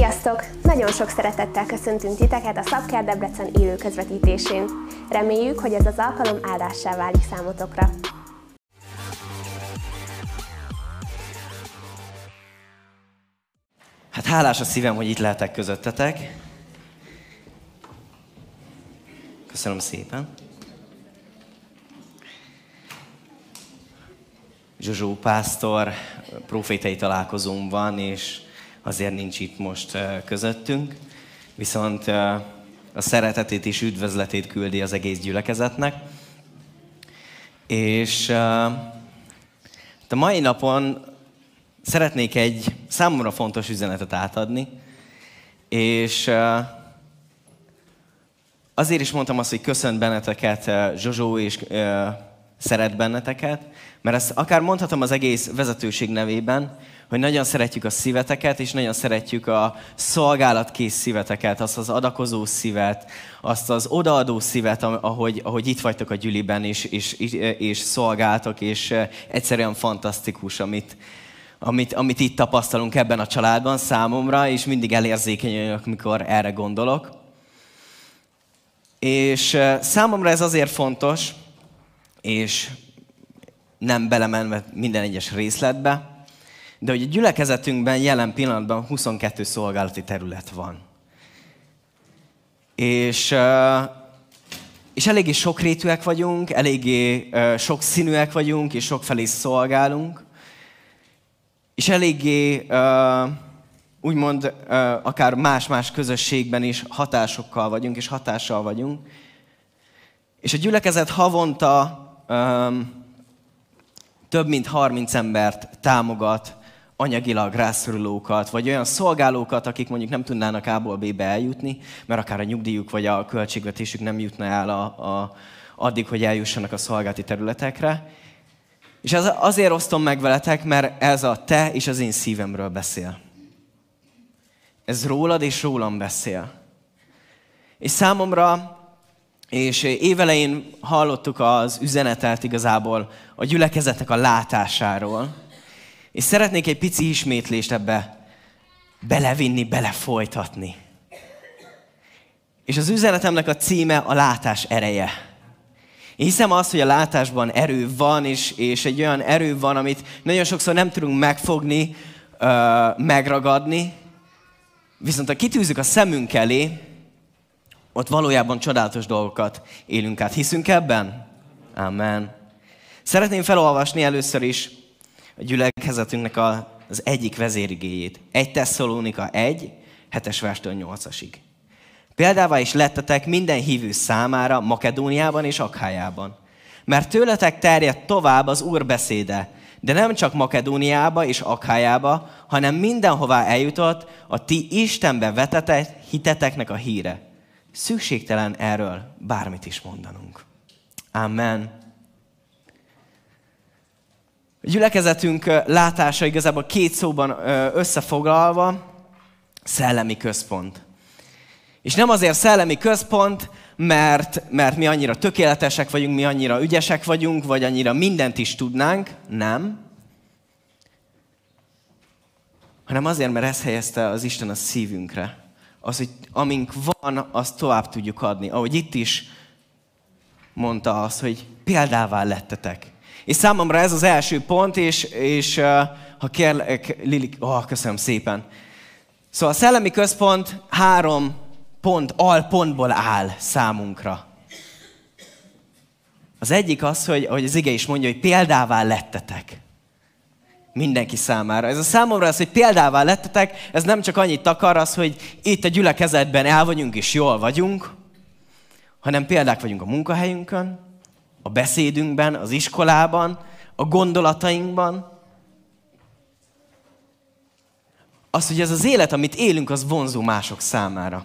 Sziasztok! Nagyon sok szeretettel köszöntünk titeket a Szabkár Debrecen élő közvetítésén. Reméljük, hogy ez az alkalom áldássá válik számotokra. Hát hálás a szívem, hogy itt lehetek közöttetek. Köszönöm szépen. Zsuzsó pásztor profétai találkozón van, és azért nincs itt most közöttünk. Viszont a szeretetét és üdvözletét küldi az egész gyülekezetnek. És a mai napon szeretnék egy számomra fontos üzenetet átadni, és azért is mondtam azt, hogy köszönt benneteket Zsozsó, és szeret benneteket, mert ezt akár mondhatom az egész vezetőség nevében, hogy nagyon szeretjük a szíveteket, és nagyon szeretjük a szolgálatkész szíveteket, azt az adakozó szívet, azt az odaadó szívet, ahogy, ahogy itt vagytok a gyüliben, és, és, és szolgáltok, és egyszerűen fantasztikus, amit, amit, amit itt tapasztalunk ebben a családban számomra, és mindig elérzékenyek, amikor erre gondolok. És számomra ez azért fontos, és nem belemenve minden egyes részletbe, de hogy a gyülekezetünkben jelen pillanatban 22 szolgálati terület van. És, és eléggé sokrétűek vagyunk, eléggé sok színűek vagyunk, és sokfelé szolgálunk. És eléggé úgymond akár más-más közösségben is hatásokkal vagyunk, és hatással vagyunk. És a gyülekezet havonta több mint 30 embert támogat anyagilag rászorulókat, vagy olyan szolgálókat, akik mondjuk nem tudnának A-ból B-be eljutni, mert akár a nyugdíjuk vagy a költségvetésük nem jutna el a, a, addig, hogy eljussanak a szolgálati területekre. És ez azért osztom meg veletek, mert ez a te és az én szívemről beszél. Ez rólad és rólam beszél. És számomra, és évelején hallottuk az üzenetet igazából a gyülekezetnek a látásáról, és szeretnék egy pici ismétlést ebbe belevinni, belefolytatni. És az üzenetemnek a címe a látás ereje. Én hiszem azt, hogy a látásban erő van, és, és egy olyan erő van, amit nagyon sokszor nem tudunk megfogni, megragadni, viszont ha kitűzzük a szemünk elé, ott valójában csodálatos dolgokat élünk át. Hiszünk ebben? Amen. Szeretném felolvasni először is a gyülekezetünknek az egyik vezérigéjét. Egy Tesszalónika 1, 7-es verstől 8-asig. Példává is lettetek minden hívő számára Makedóniában és Akhájában. Mert tőletek terjedt tovább az Úr beszéde, de nem csak Makedóniába és Akhájába, hanem mindenhová eljutott a ti Istenbe vetetett hiteteknek a híre. Szükségtelen erről bármit is mondanunk. Amen. A gyülekezetünk látása igazából két szóban összefoglalva, szellemi központ. És nem azért szellemi központ, mert, mert mi annyira tökéletesek vagyunk, mi annyira ügyesek vagyunk, vagy annyira mindent is tudnánk, nem. Hanem azért, mert ezt helyezte az Isten a szívünkre. Az, hogy amink van, azt tovább tudjuk adni. Ahogy itt is mondta az, hogy példává lettetek. És számomra ez az első pont, és, és ha kérlek, Lili, oh, köszönöm szépen. Szóval a szellemi központ három pont, alpontból áll számunkra. Az egyik az, hogy, hogy az ige is mondja, hogy példává lettetek. Mindenki számára. Ez a számomra az, hogy példává lettetek, ez nem csak annyit akar az, hogy itt a gyülekezetben el vagyunk és jól vagyunk, hanem példák vagyunk a munkahelyünkön, a beszédünkben, az iskolában, a gondolatainkban. Az, hogy ez az élet, amit élünk, az vonzó mások számára.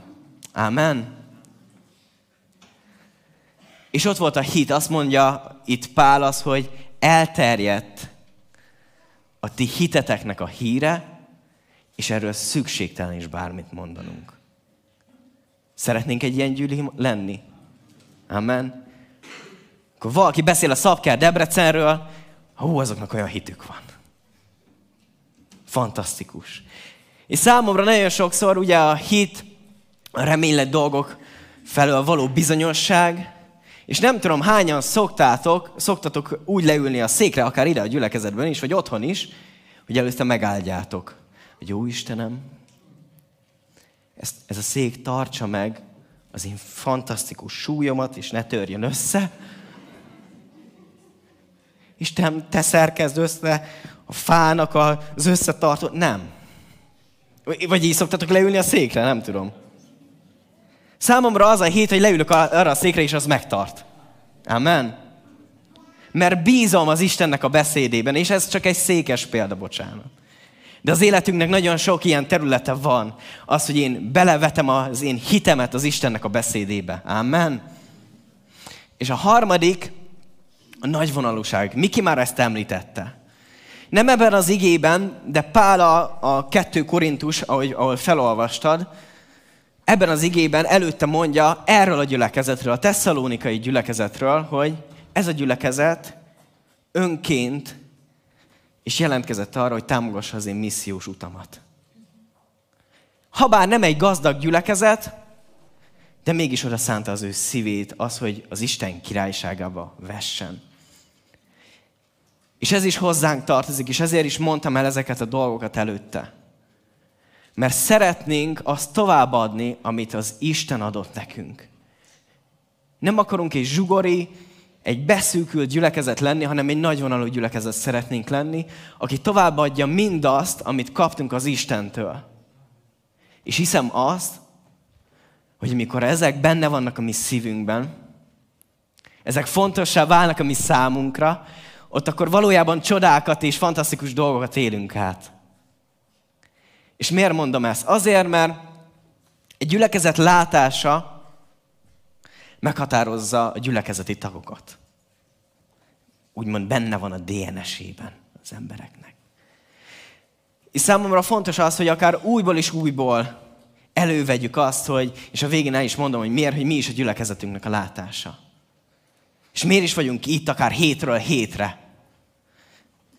Amen. És ott volt a hit, azt mondja itt Pál az, hogy elterjedt a ti hiteteknek a híre, és erről szükségtelen is bármit mondanunk. Szeretnénk egy ilyen gyűli lenni? Amen. Akkor valaki beszél a Szabkár Debrecenről, hú, azoknak olyan hitük van. Fantasztikus. És számomra nagyon sokszor ugye a hit, a reménylet dolgok felől való bizonyosság, és nem tudom, hányan szoktátok, szoktatok úgy leülni a székre, akár ide a gyülekezetben is, vagy otthon is, hogy előtte megáldjátok. Hogy jó Istenem, ezt, ez a szék tartsa meg az én fantasztikus súlyomat, és ne törjön össze. Isten, te szerkezd össze a fának az összetartó... Nem. Vagy így szoktatok leülni a székre, nem tudom. Számomra az a hét, hogy leülök arra a székre, és az megtart. Amen. Mert bízom az Istennek a beszédében, és ez csak egy székes példa, bocsánat. De az életünknek nagyon sok ilyen területe van. Az, hogy én belevetem az én hitemet az Istennek a beszédébe. Amen. És a harmadik, a nagyvonalúság. Miki már ezt említette. Nem ebben az igében, de Pál a, a kettő Korintus, ahogy, ahol felolvastad, ebben az igében előtte mondja erről a gyülekezetről, a tesszalónikai gyülekezetről, hogy ez a gyülekezet önként és jelentkezett arra, hogy támogassa az én missziós utamat. Habár nem egy gazdag gyülekezet, de mégis oda szánta az ő szívét az, hogy az Isten királyságába vessen. És ez is hozzánk tartozik, és ezért is mondtam el ezeket a dolgokat előtte. Mert szeretnénk azt továbbadni, amit az Isten adott nekünk. Nem akarunk egy zsugori, egy beszűkült gyülekezet lenni, hanem egy nagyvonalú gyülekezet szeretnénk lenni, aki továbbadja mindazt, amit kaptunk az Istentől. És hiszem azt, hogy amikor ezek benne vannak a mi szívünkben, ezek fontossá válnak a mi számunkra, ott akkor valójában csodákat és fantasztikus dolgokat élünk át. És miért mondom ezt? Azért, mert egy gyülekezet látása meghatározza a gyülekezeti tagokat. Úgymond benne van a DNS-ében az embereknek. És számomra fontos az, hogy akár újból és újból elővegyük azt, hogy, és a végén el is mondom, hogy miért, hogy mi is a gyülekezetünknek a látása. És miért is vagyunk itt akár hétről hétre.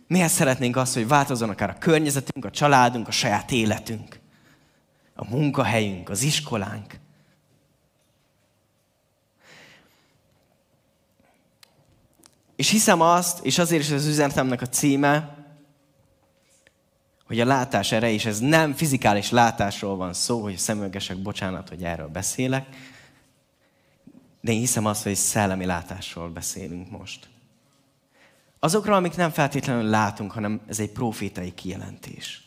Miért szeretnénk azt, hogy változzon akár a környezetünk, a családunk, a saját életünk, a munkahelyünk, az iskolánk. És hiszem azt, és azért is az üzenetemnek a címe, hogy a látás ereje, és ez nem fizikális látásról van szó, hogy szemüvegesek, bocsánat, hogy erről beszélek, de én hiszem azt, hogy szellemi látásról beszélünk most. Azokról, amik nem feltétlenül látunk, hanem ez egy profétai kijelentés.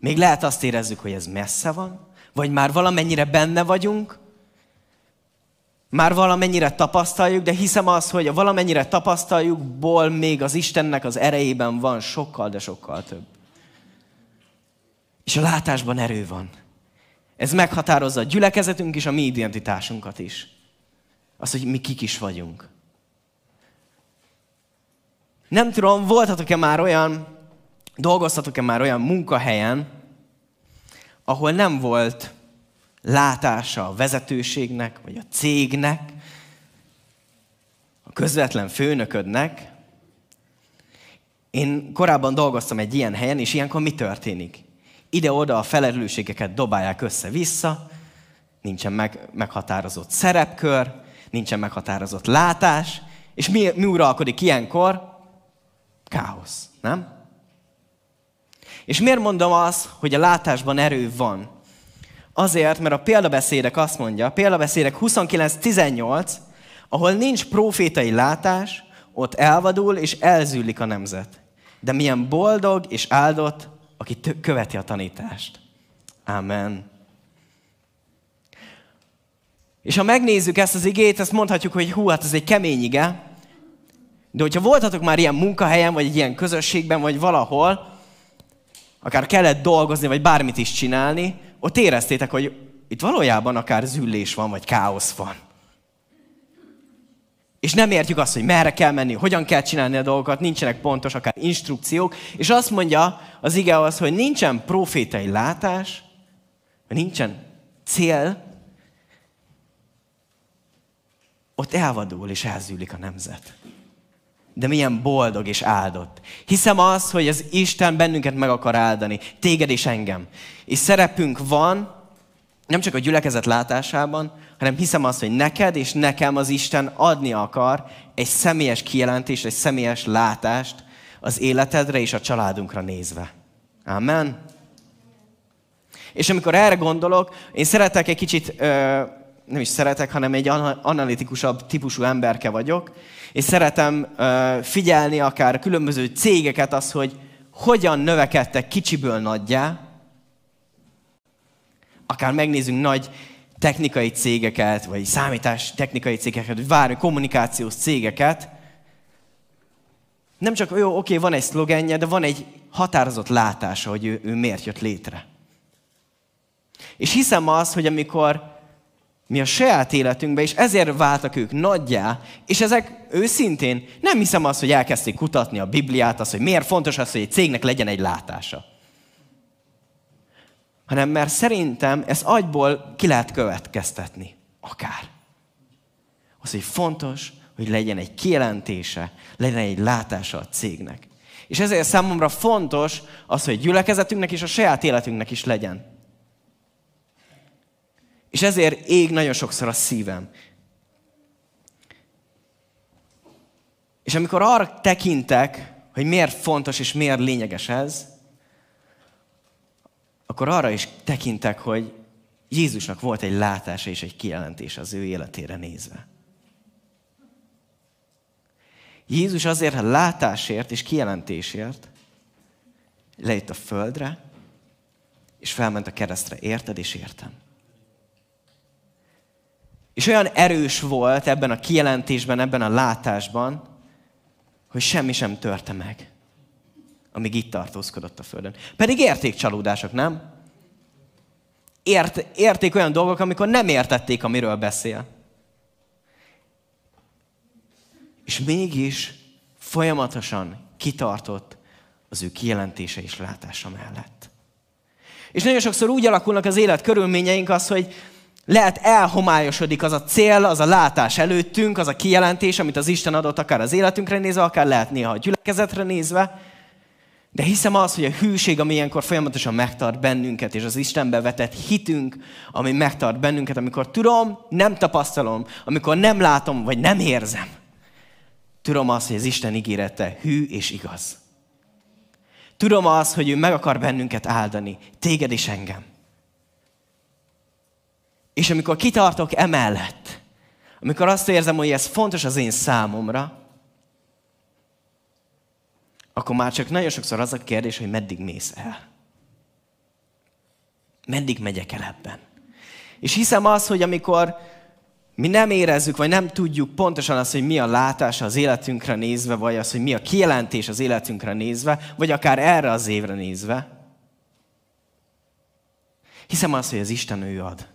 Még lehet azt érezzük, hogy ez messze van, vagy már valamennyire benne vagyunk, már valamennyire tapasztaljuk, de hiszem az, hogy a valamennyire tapasztaljukból még az Istennek az erejében van sokkal, de sokkal több. És a látásban erő van. Ez meghatározza a gyülekezetünk és a mi identitásunkat is. Az, hogy mi kik is vagyunk. Nem tudom, voltatok-e már olyan, dolgoztatok-e már olyan munkahelyen, ahol nem volt látása a vezetőségnek, vagy a cégnek, a közvetlen főnöködnek. Én korábban dolgoztam egy ilyen helyen, és ilyenkor mi történik? Ide-oda a felelősségeket dobálják össze-vissza, nincsen meg, meghatározott szerepkör, nincsen meghatározott látás, és mi, mi uralkodik ilyenkor? Káosz, nem? És miért mondom azt, hogy a látásban erő van? Azért, mert a példabeszédek azt mondja, a példabeszédek 29-18, ahol nincs profétai látás, ott elvadul és elzűlik a nemzet. De milyen boldog és áldott, aki követi a tanítást. Amen. És ha megnézzük ezt az igét, ezt mondhatjuk, hogy hú, hát ez egy kemény ige. De hogyha voltatok már ilyen munkahelyen, vagy egy ilyen közösségben, vagy valahol, akár kellett dolgozni, vagy bármit is csinálni, ott éreztétek, hogy itt valójában akár züllés van, vagy káosz van. És nem értjük azt, hogy merre kell menni, hogyan kell csinálni a dolgokat, nincsenek pontos akár instrukciók, és azt mondja az ige az, hogy nincsen profétai látás, nincsen cél, ott elvadul és elzűlik a nemzet. de milyen boldog és áldott. Hiszem az, hogy az Isten bennünket meg akar áldani, téged és engem. És szerepünk van, nem csak a gyülekezet látásában, hanem hiszem azt, hogy neked és nekem az Isten adni akar egy személyes kijelentést, egy személyes látást az életedre és a családunkra nézve. Amen. És amikor erre gondolok, én szeretek egy kicsit, nem is szeretek, hanem egy analitikusabb típusú emberke vagyok, és szeretem figyelni akár különböző cégeket, az, hogy hogyan növekedtek kicsiből nagyjá, akár megnézzünk nagy technikai cégeket, vagy számítás technikai cégeket, vagy várj, kommunikációs cégeket, nem csak jó, oké, van egy szlogenje, de van egy határozott látása, hogy ő, ő miért jött létre. És hiszem az, hogy amikor mi a saját életünkben, és ezért váltak ők nagyjá, és ezek őszintén nem hiszem azt, hogy elkezdték kutatni a Bibliát, az, hogy miért fontos az, hogy egy cégnek legyen egy látása. Hanem mert szerintem ezt agyból ki lehet következtetni. Akár. Az, hogy fontos, hogy legyen egy kijelentése, legyen egy látása a cégnek. És ezért számomra fontos az, hogy gyülekezetünknek és a saját életünknek is legyen. És ezért ég nagyon sokszor a szívem. És amikor arra tekintek, hogy miért fontos és miért lényeges ez, akkor arra is tekintek, hogy Jézusnak volt egy látása és egy kijelentés az ő életére nézve. Jézus azért a látásért és kijelentésért lejött a földre, és felment a keresztre. Érted és értem. És olyan erős volt ebben a kijelentésben, ebben a látásban, hogy semmi sem törte meg, amíg itt tartózkodott a Földön. Pedig érték csalódások, nem? Ért, érték olyan dolgok, amikor nem értették, amiről beszél. És mégis folyamatosan kitartott az ő kijelentése és látása mellett. És nagyon sokszor úgy alakulnak az élet körülményeink az, hogy lehet elhomályosodik az a cél, az a látás előttünk, az a kijelentés, amit az Isten adott akár az életünkre nézve, akár lehet néha a gyülekezetre nézve. De hiszem az, hogy a hűség, ami ilyenkor folyamatosan megtart bennünket, és az Istenbe vetett hitünk, ami megtart bennünket, amikor tudom, nem tapasztalom, amikor nem látom, vagy nem érzem. Tudom azt, hogy az Isten ígérete hű és igaz. Tudom azt, hogy ő meg akar bennünket áldani, téged és engem. És amikor kitartok emellett, amikor azt érzem, hogy ez fontos az én számomra, akkor már csak nagyon sokszor az a kérdés, hogy meddig mész el. Meddig megyek el ebben. És hiszem az, hogy amikor mi nem érezzük, vagy nem tudjuk pontosan azt, hogy mi a látása az életünkre nézve, vagy az, hogy mi a kijelentés az életünkre nézve, vagy akár erre az évre nézve, hiszem azt, hogy az Isten ő ad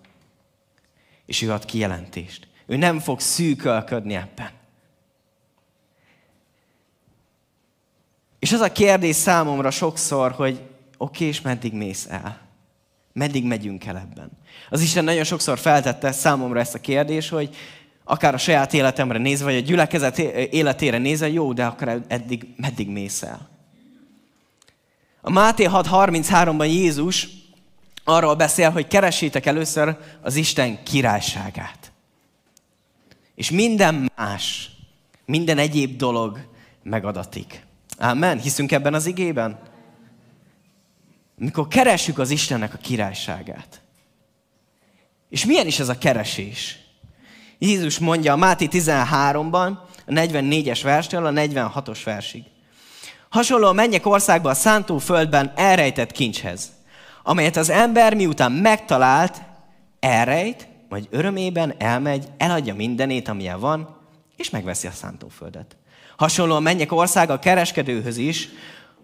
és ő ad kijelentést. Ő nem fog szűkölködni ebben. És az a kérdés számomra sokszor, hogy oké, okay, és meddig mész el? Meddig megyünk el ebben? Az Isten nagyon sokszor feltette számomra ezt a kérdést, hogy akár a saját életemre nézve, vagy a gyülekezet életére nézve, jó, de akár eddig meddig mész el? A Máté 6.33-ban Jézus arról beszél, hogy keresétek először az Isten királyságát. És minden más, minden egyéb dolog megadatik. Amen. Hiszünk ebben az igében? Mikor keresjük az Istennek a királyságát. És milyen is ez a keresés? Jézus mondja a Máté 13-ban, a 44-es verstől a 46-os versig. Hasonló a mennyek országban a szántó földben elrejtett kincshez amelyet az ember miután megtalált, elrejt, majd örömében elmegy, eladja mindenét, amilyen van, és megveszi a szántóföldet. Hasonlóan menjek országa a kereskedőhöz is,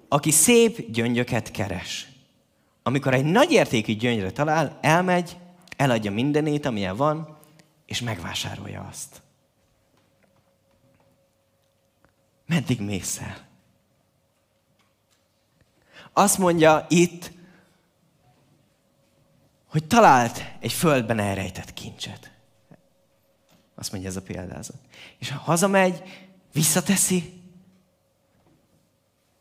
aki szép gyöngyöket keres. Amikor egy nagy értékű gyöngyre talál, elmegy, eladja mindenét, amilyen van, és megvásárolja azt. Meddig mész el? Azt mondja itt hogy talált egy földben elrejtett kincset. Azt mondja ez a példázat. És ha hazamegy, visszateszi,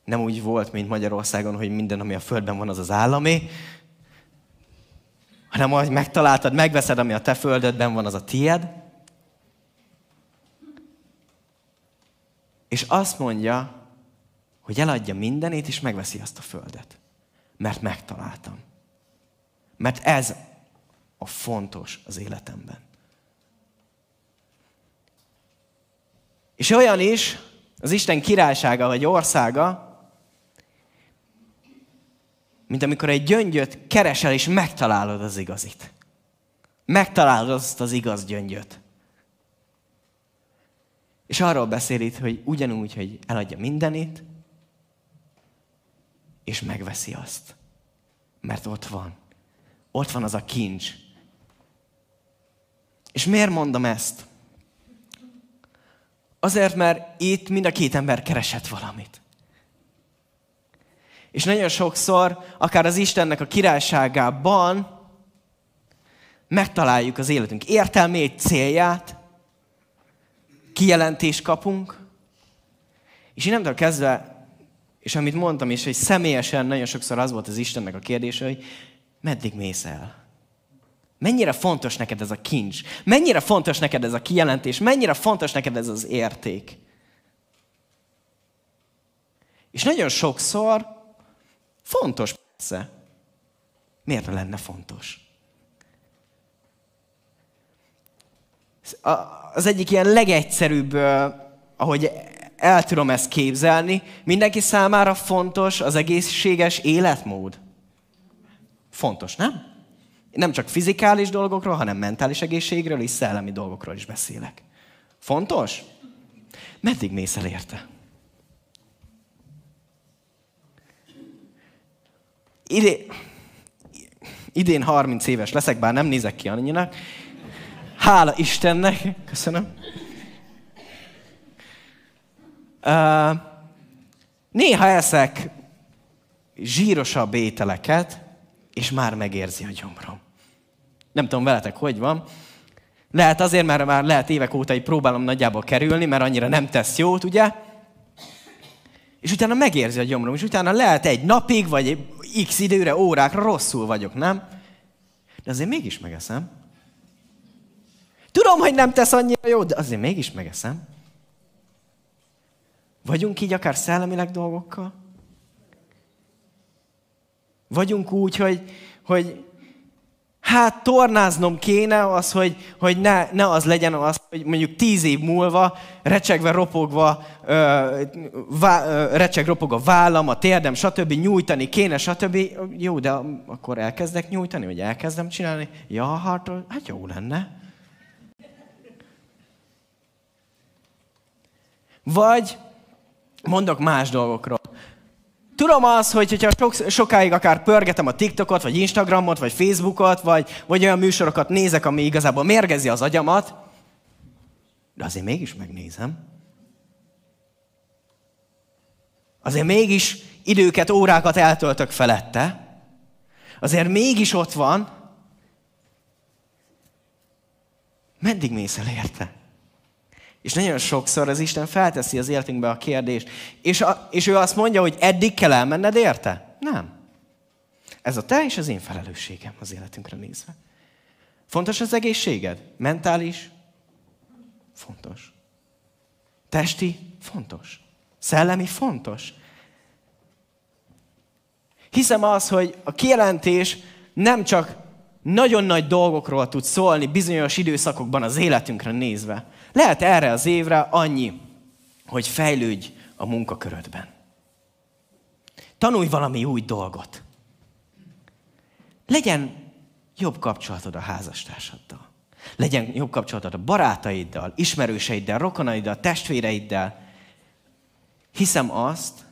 Nem úgy volt, mint Magyarországon, hogy minden, ami a földben van, az az állami, hanem ahogy megtaláltad, megveszed, ami a te földödben van, az a tied. És azt mondja, hogy eladja mindenét, és megveszi azt a földet. Mert megtaláltam. Mert ez a fontos az életemben. És olyan is, az Isten királysága vagy országa, mint amikor egy gyöngyöt keresel és megtalálod az igazit. Megtalálod azt az igaz gyöngyöt. És arról beszél itt, hogy ugyanúgy, hogy eladja mindenit, és megveszi azt. Mert ott van. Ott van az a kincs. És miért mondom ezt? Azért, mert itt mind a két ember keresett valamit. És nagyon sokszor, akár az Istennek a királyságában megtaláljuk az életünk értelmét, célját, kijelentést kapunk, és innentől kezdve, és amit mondtam is, hogy személyesen nagyon sokszor az volt az Istennek a kérdése, hogy meddig mész el? Mennyire fontos neked ez a kincs? Mennyire fontos neked ez a kijelentés? Mennyire fontos neked ez az érték? És nagyon sokszor fontos persze. Miért lenne fontos? Az egyik ilyen legegyszerűbb, ahogy el tudom ezt képzelni, mindenki számára fontos az egészséges életmód. Fontos, nem? Nem csak fizikális dolgokról, hanem mentális egészségről és szellemi dolgokról is beszélek. Fontos? Meddig mész el érte? Idén, idén 30 éves leszek, bár nem nézek ki annyinak. Hála Istennek, köszönöm. Uh, néha eszek zsírosabb ételeket, és már megérzi a gyomrom. Nem tudom veletek, hogy van. Lehet azért, mert már lehet évek óta így próbálom nagyjából kerülni, mert annyira nem tesz jót, ugye? És utána megérzi a gyomrom, és utána lehet egy napig, vagy x időre, órákra rosszul vagyok, nem? De azért mégis megeszem. Tudom, hogy nem tesz annyira jó, de azért mégis megeszem. Vagyunk így akár szellemileg dolgokkal? Vagyunk úgy, hogy, hogy hát tornáznom kéne az, hogy, hogy ne, ne az legyen az, hogy mondjuk tíz év múlva recsegve, ropogva, ö, vá, ö, recseg, ropog a vállam, a térdem, stb. nyújtani kéne, stb. Jó, de akkor elkezdek nyújtani, vagy elkezdem csinálni? Ja, hát, hát jó lenne. Vagy mondok más dolgokról. Tudom az, hogy hogyha sok, sokáig akár pörgetem a TikTokot, vagy Instagramot, vagy Facebookot, vagy, vagy olyan műsorokat nézek, ami igazából mérgezi az agyamat, de azért mégis megnézem. Azért mégis időket, órákat eltöltök felette. Azért mégis ott van. Meddig mész el érte? És nagyon sokszor az Isten felteszi az életünkbe a kérdést, és, a, és ő azt mondja, hogy eddig kell elmenned érte? Nem. Ez a te és az én felelősségem az életünkre nézve. Fontos az egészséged? Mentális? Fontos. Testi? Fontos. Szellemi? Fontos. Hiszem az, hogy a kijelentés nem csak nagyon nagy dolgokról tud szólni bizonyos időszakokban az életünkre nézve, lehet erre az évre annyi, hogy fejlődj a munkakörödben. Tanulj valami új dolgot. Legyen jobb kapcsolatod a házastársaddal. Legyen jobb kapcsolatod a barátaiddal, ismerőseiddel, rokonaiddal, testvéreiddel. Hiszem azt,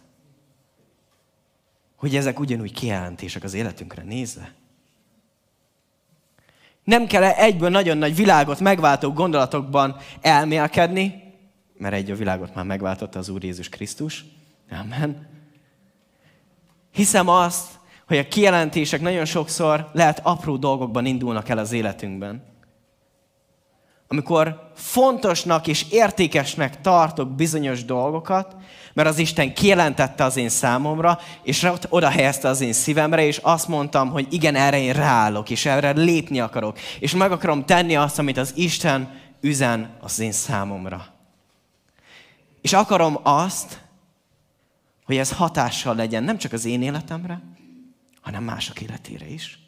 hogy ezek ugyanúgy kijelentések az életünkre nézve. Nem kell egyből nagyon nagy világot megváltó gondolatokban elmélkedni, mert egy a világot már megváltotta az Úr Jézus Krisztus. Amen. Hiszem azt, hogy a kijelentések nagyon sokszor lehet apró dolgokban indulnak el az életünkben. Amikor fontosnak és értékesnek tartok bizonyos dolgokat, mert az Isten kijelentette az én számomra, és oda helyezte az én szívemre, és azt mondtam, hogy igen, erre én ráállok, és erre lépni akarok, és meg akarom tenni azt, amit az Isten üzen az én számomra. És akarom azt, hogy ez hatással legyen nem csak az én életemre, hanem mások életére is.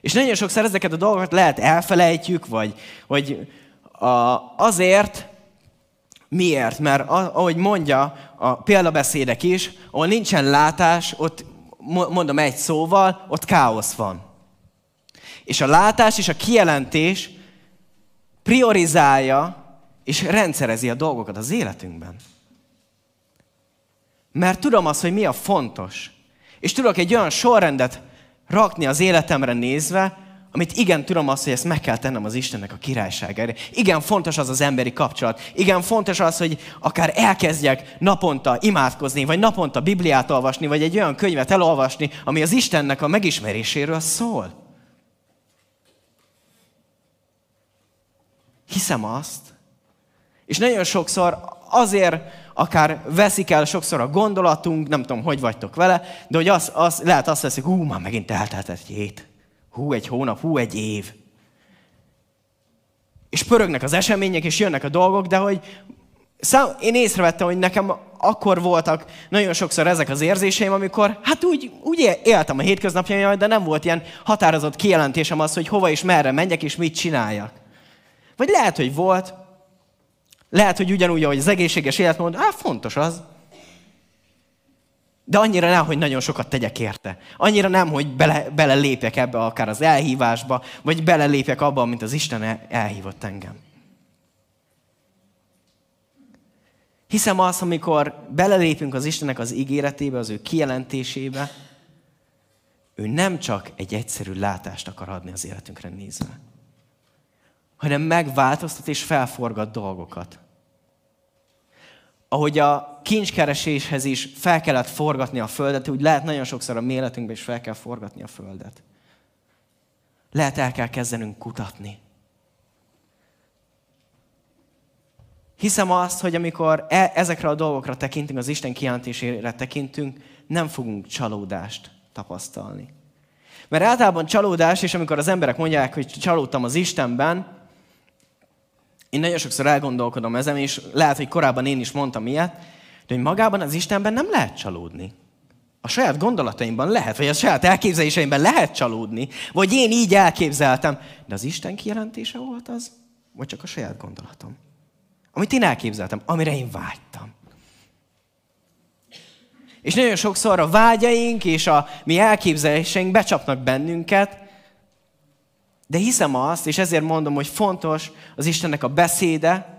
És nagyon sokszor ezeket a dolgokat lehet elfelejtjük, vagy, vagy a, azért, miért? Mert ahogy mondja a példabeszédek is, ahol nincsen látás, ott mondom egy szóval, ott káosz van. És a látás és a kijelentés priorizálja és rendszerezi a dolgokat az életünkben. Mert tudom azt, hogy mi a fontos. És tudok egy olyan sorrendet rakni az életemre nézve, amit igen tudom azt, hogy ezt meg kell tennem az Istennek a királyságára. Igen fontos az az emberi kapcsolat. Igen fontos az, hogy akár elkezdjek naponta imádkozni, vagy naponta Bibliát olvasni, vagy egy olyan könyvet elolvasni, ami az Istennek a megismeréséről szól. Hiszem azt, és nagyon sokszor azért akár veszik el sokszor a gondolatunk, nem tudom, hogy vagytok vele, de hogy az, az, lehet azt veszik, hú, már megint eltelt egy hét, hú, egy hónap, hú, egy év. És pörögnek az események, és jönnek a dolgok, de hogy szám, én észrevettem, hogy nekem akkor voltak nagyon sokszor ezek az érzéseim, amikor hát úgy, úgy éltem a hétköznapjaim, de nem volt ilyen határozott kijelentésem az, hogy hova és merre menjek, és mit csináljak. Vagy lehet, hogy volt, lehet, hogy ugyanúgy, ahogy az egészséges életmód, hát fontos az. De annyira nem, hogy nagyon sokat tegyek érte. Annyira nem, hogy bele, belelépjek ebbe akár az elhívásba, vagy belelépjek abba, mint az Isten elhívott engem. Hiszem azt, amikor belelépünk az Istennek az ígéretébe, az ő kijelentésébe, ő nem csak egy egyszerű látást akar adni az életünkre nézve hanem megváltoztat és felforgat dolgokat. Ahogy a kincskereséshez is fel kellett forgatni a földet, úgy lehet nagyon sokszor a mi életünkben is fel kell forgatni a földet. Lehet el kell kezdenünk kutatni. Hiszem azt, hogy amikor e- ezekre a dolgokra tekintünk, az Isten kijelentésére tekintünk, nem fogunk csalódást tapasztalni. Mert általában csalódás, és amikor az emberek mondják, hogy csalódtam az Istenben, én nagyon sokszor elgondolkodom ezen, és lehet, hogy korábban én is mondtam ilyet, de hogy magában az Istenben nem lehet csalódni. A saját gondolataimban lehet, vagy a saját elképzeléseimben lehet csalódni, vagy én így elképzeltem, de az Isten kijelentése volt az, vagy csak a saját gondolatom. Amit én elképzeltem, amire én vágytam. És nagyon sokszor a vágyaink és a mi elképzeléseink becsapnak bennünket, de hiszem azt, és ezért mondom, hogy fontos az Istennek a beszéde,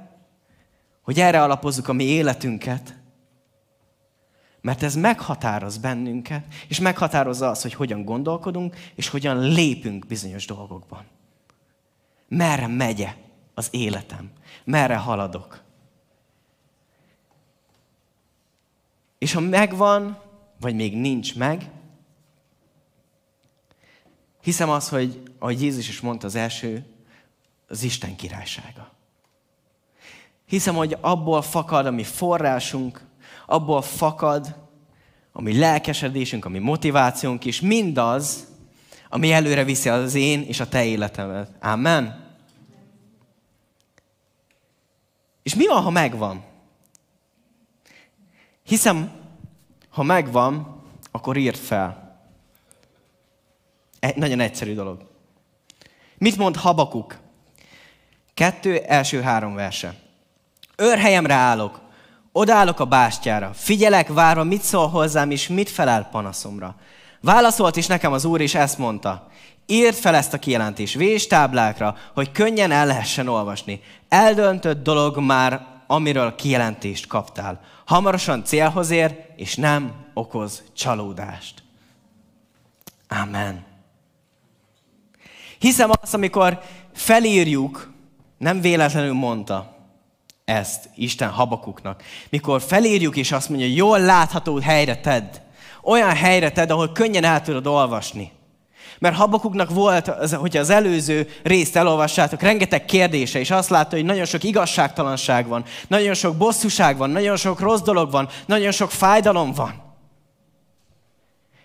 hogy erre alapozzuk a mi életünket, mert ez meghatároz bennünket, és meghatározza azt, hogy hogyan gondolkodunk, és hogyan lépünk bizonyos dolgokban. Merre megye az életem? Merre haladok? És ha megvan, vagy még nincs meg, Hiszem az, hogy ahogy Jézus is mondta az első, az Isten királysága. Hiszem, hogy abból fakad a mi forrásunk, abból fakad a mi lelkesedésünk, a mi motivációnk is, mindaz, ami előre viszi az én és a te életemet. Amen. És mi van, ha megvan? Hiszem, ha megvan, akkor írd fel. Egy, nagyon egyszerű dolog. Mit mond Habakuk? Kettő, első három verse. Őrhelyemre állok, odállok a bástyára, figyelek, várva, mit szól hozzám, és mit felel panaszomra. Válaszolt is nekem az úr, és ezt mondta. Írd fel ezt a kijelentést véstáblákra, hogy könnyen el lehessen olvasni. Eldöntött dolog már, amiről kijelentést kaptál. Hamarosan célhoz ér, és nem okoz csalódást. Amen. Hiszem azt, amikor felírjuk, nem véletlenül mondta ezt Isten Habakuknak, mikor felírjuk és azt mondja, jól látható helyre tedd, olyan helyre tedd, ahol könnyen el tudod olvasni. Mert Habakuknak volt, hogyha az előző részt elolvassátok, rengeteg kérdése, és azt látta, hogy nagyon sok igazságtalanság van, nagyon sok bosszúság van, nagyon sok rossz dolog van, nagyon sok fájdalom van.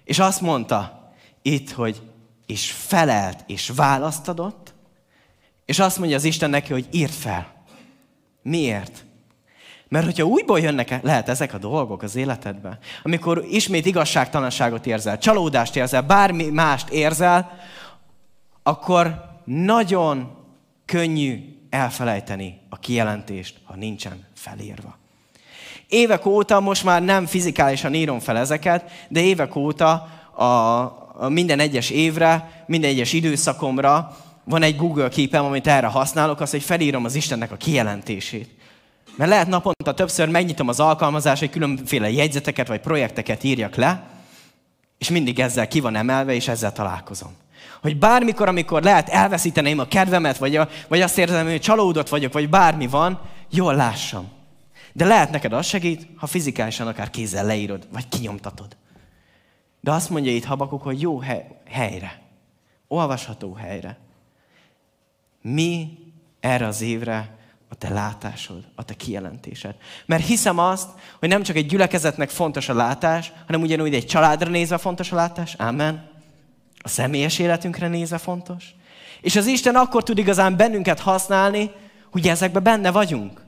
És azt mondta itt, hogy és felelt, és választ adott, és azt mondja az Isten neki, hogy írd fel. Miért? Mert hogyha újból jönnek lehet ezek a dolgok az életedbe, amikor ismét igazságtalanságot érzel, csalódást érzel, bármi mást érzel, akkor nagyon könnyű elfelejteni a kijelentést, ha nincsen felírva. Évek óta most már nem fizikálisan írom fel ezeket, de évek óta a minden egyes évre, minden egyes időszakomra van egy Google képem, amit erre használok, az, hogy felírom az Istennek a kijelentését. Mert lehet naponta többször megnyitom az alkalmazást, hogy különféle jegyzeteket vagy projekteket írjak le, és mindig ezzel ki van emelve, és ezzel találkozom. Hogy bármikor, amikor lehet elveszíteném a kedvemet, vagy, a, vagy azt érzem, hogy csalódott vagyok, vagy bármi van, jól lássam. De lehet neked az segít, ha fizikálisan akár kézzel leírod, vagy kinyomtatod. De azt mondja itt Habakuk, hogy jó helyre, olvasható helyre. Mi erre az évre a te látásod, a te kijelentésed. Mert hiszem azt, hogy nem csak egy gyülekezetnek fontos a látás, hanem ugyanúgy egy családra nézve fontos a látás. Amen. A személyes életünkre nézve fontos. És az Isten akkor tud igazán bennünket használni, hogy ezekben benne vagyunk.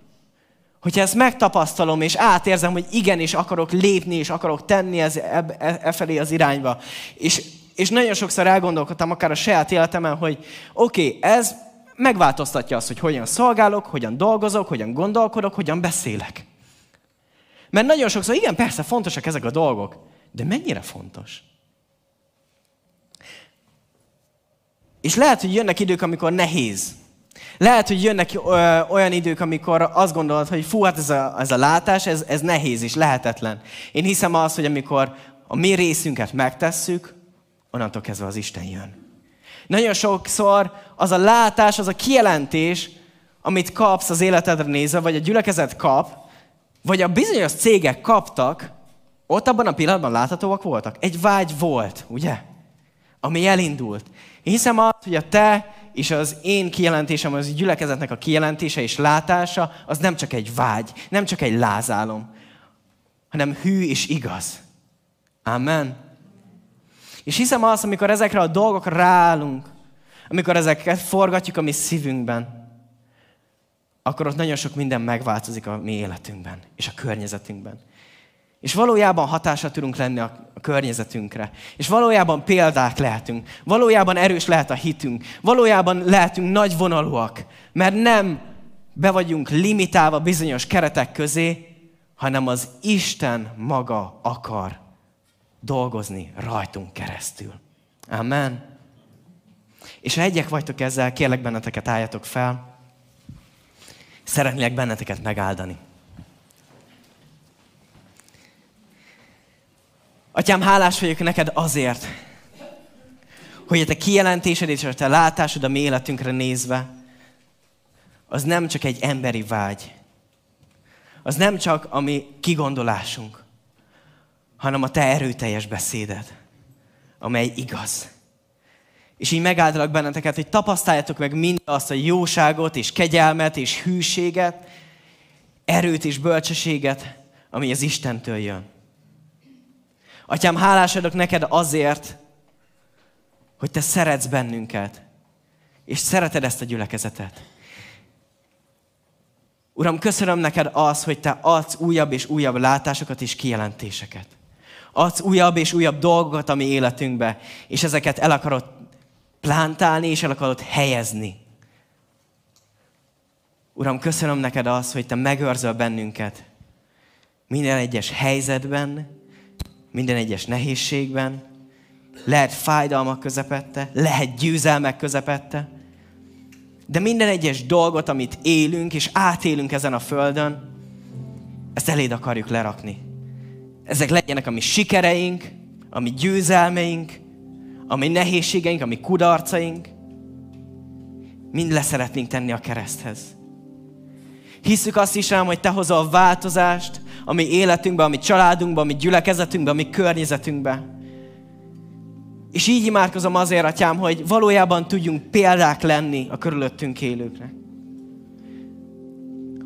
Hogyha ezt megtapasztalom, és átérzem, hogy igenis akarok lépni, és akarok tenni ez, e, e, e felé az irányba. És, és nagyon sokszor elgondolkodtam, akár a saját életemen, hogy oké, okay, ez megváltoztatja azt, hogy hogyan szolgálok, hogyan dolgozok, hogyan gondolkodok, hogyan beszélek. Mert nagyon sokszor, igen, persze fontosak ezek a dolgok, de mennyire fontos? És lehet, hogy jönnek idők, amikor nehéz. Lehet, hogy jönnek olyan idők, amikor azt gondolod, hogy fú, hát ez a, ez a látás, ez, ez nehéz és lehetetlen. Én hiszem azt, hogy amikor a mi részünket megtesszük, onnantól kezdve az Isten jön. Nagyon sokszor az a látás, az a kijelentés, amit kapsz az életedre nézve, vagy a gyülekezet kap, vagy a bizonyos cégek kaptak, ott abban a pillanatban láthatóak voltak. Egy vágy volt, ugye? Ami elindult. Én hiszem azt, hogy a te és az én kijelentésem, az gyülekezetnek a kijelentése és látása, az nem csak egy vágy, nem csak egy lázálom, hanem hű és igaz. Amen. És hiszem azt, amikor ezekre a dolgokra ráállunk, amikor ezeket forgatjuk a mi szívünkben, akkor ott nagyon sok minden megváltozik a mi életünkben és a környezetünkben. És valójában hatással tudunk lenni a környezetünkre. És valójában példák lehetünk. Valójában erős lehet a hitünk. Valójában lehetünk nagy vonalúak. Mert nem be vagyunk limitálva bizonyos keretek közé, hanem az Isten maga akar dolgozni rajtunk keresztül. Amen. És ha egyek vagytok ezzel, kérlek benneteket álljatok fel. Szeretnélek benneteket megáldani. Atyám, hálás vagyok neked azért, hogy a te kijelentésed és a te látásod a mi életünkre nézve, az nem csak egy emberi vágy, az nem csak a mi kigondolásunk, hanem a te erőteljes beszéded, amely igaz. És így megáldalak benneteket, hogy tapasztaljátok meg mindazt a jóságot, és kegyelmet, és hűséget, erőt és bölcsességet, ami az Istentől jön. Atyám, hálás adok neked azért, hogy te szeretsz bennünket, és szereted ezt a gyülekezetet. Uram, köszönöm neked az, hogy te adsz újabb és újabb látásokat és kijelentéseket adsz újabb és újabb dolgokat a mi életünkbe, és ezeket el akarod plántálni, és el akarod helyezni. Uram, köszönöm neked azt, hogy Te megőrzöl bennünket minden egyes helyzetben, minden egyes nehézségben, lehet fájdalmak közepette, lehet győzelmek közepette, de minden egyes dolgot, amit élünk és átélünk ezen a földön, ezt eléd akarjuk lerakni. Ezek legyenek a mi sikereink, a mi győzelmeink, a mi nehézségeink, a mi kudarcaink. Mind leszeretnénk tenni a kereszthez. Hiszük azt is rám, hogy Te hozol változást a mi életünkbe, a mi családunkba, a mi gyülekezetünkbe, a mi környezetünkbe. És így imádkozom azért, atyám, hogy valójában tudjunk példák lenni a körülöttünk élőknek.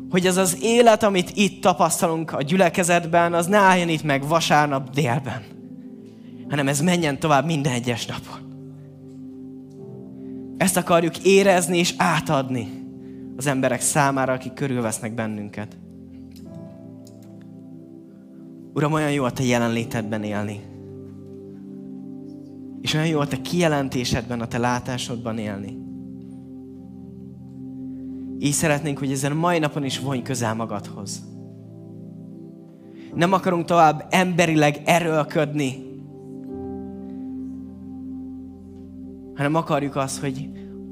Hogy az az élet, amit itt tapasztalunk a gyülekezetben, az ne álljon itt meg vasárnap délben, hanem ez menjen tovább minden egyes napon. Ezt akarjuk érezni és átadni az emberek számára, akik körülvesznek bennünket. Uram, olyan jó a Te jelenlétedben élni. És olyan jó a Te kijelentésedben, a Te látásodban élni. Így szeretnénk, hogy ezen a mai napon is vonj közel magadhoz. Nem akarunk tovább emberileg erőlködni, hanem akarjuk azt, hogy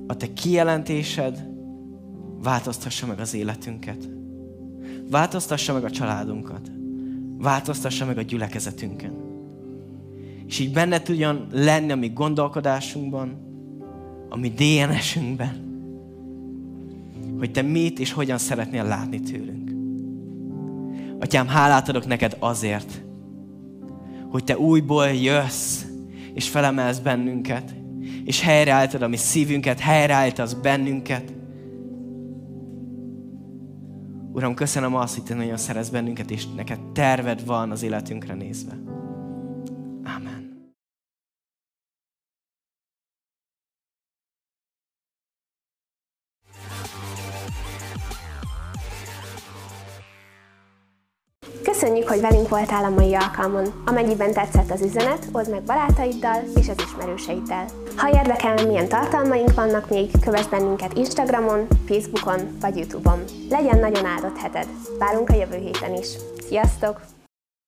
a Te kijelentésed változtassa meg az életünket. Változtassa meg a családunkat. Változtassa meg a gyülekezetünken. És így benne tudjon lenni a mi gondolkodásunkban, a mi DNS-ünkben, hogy te mit és hogyan szeretnél látni tőlünk. Atyám, hálát adok neked azért, hogy te újból jössz, és felemelsz bennünket, és helyreálltad a mi szívünket, helyreállítasz bennünket. Uram, köszönöm azt, hogy Te nagyon szeretsz bennünket, és neked terved van az életünkre nézve. Hogy velünk voltál a mai alkalmon. Amennyiben tetszett az üzenet, oszd meg barátaiddal és az ismerőseiddel. Ha érdekel, milyen tartalmaink vannak még, kövess bennünket Instagramon, Facebookon vagy Youtube-on. Legyen nagyon áldott heted! Várunk a jövő héten is. Sziasztok!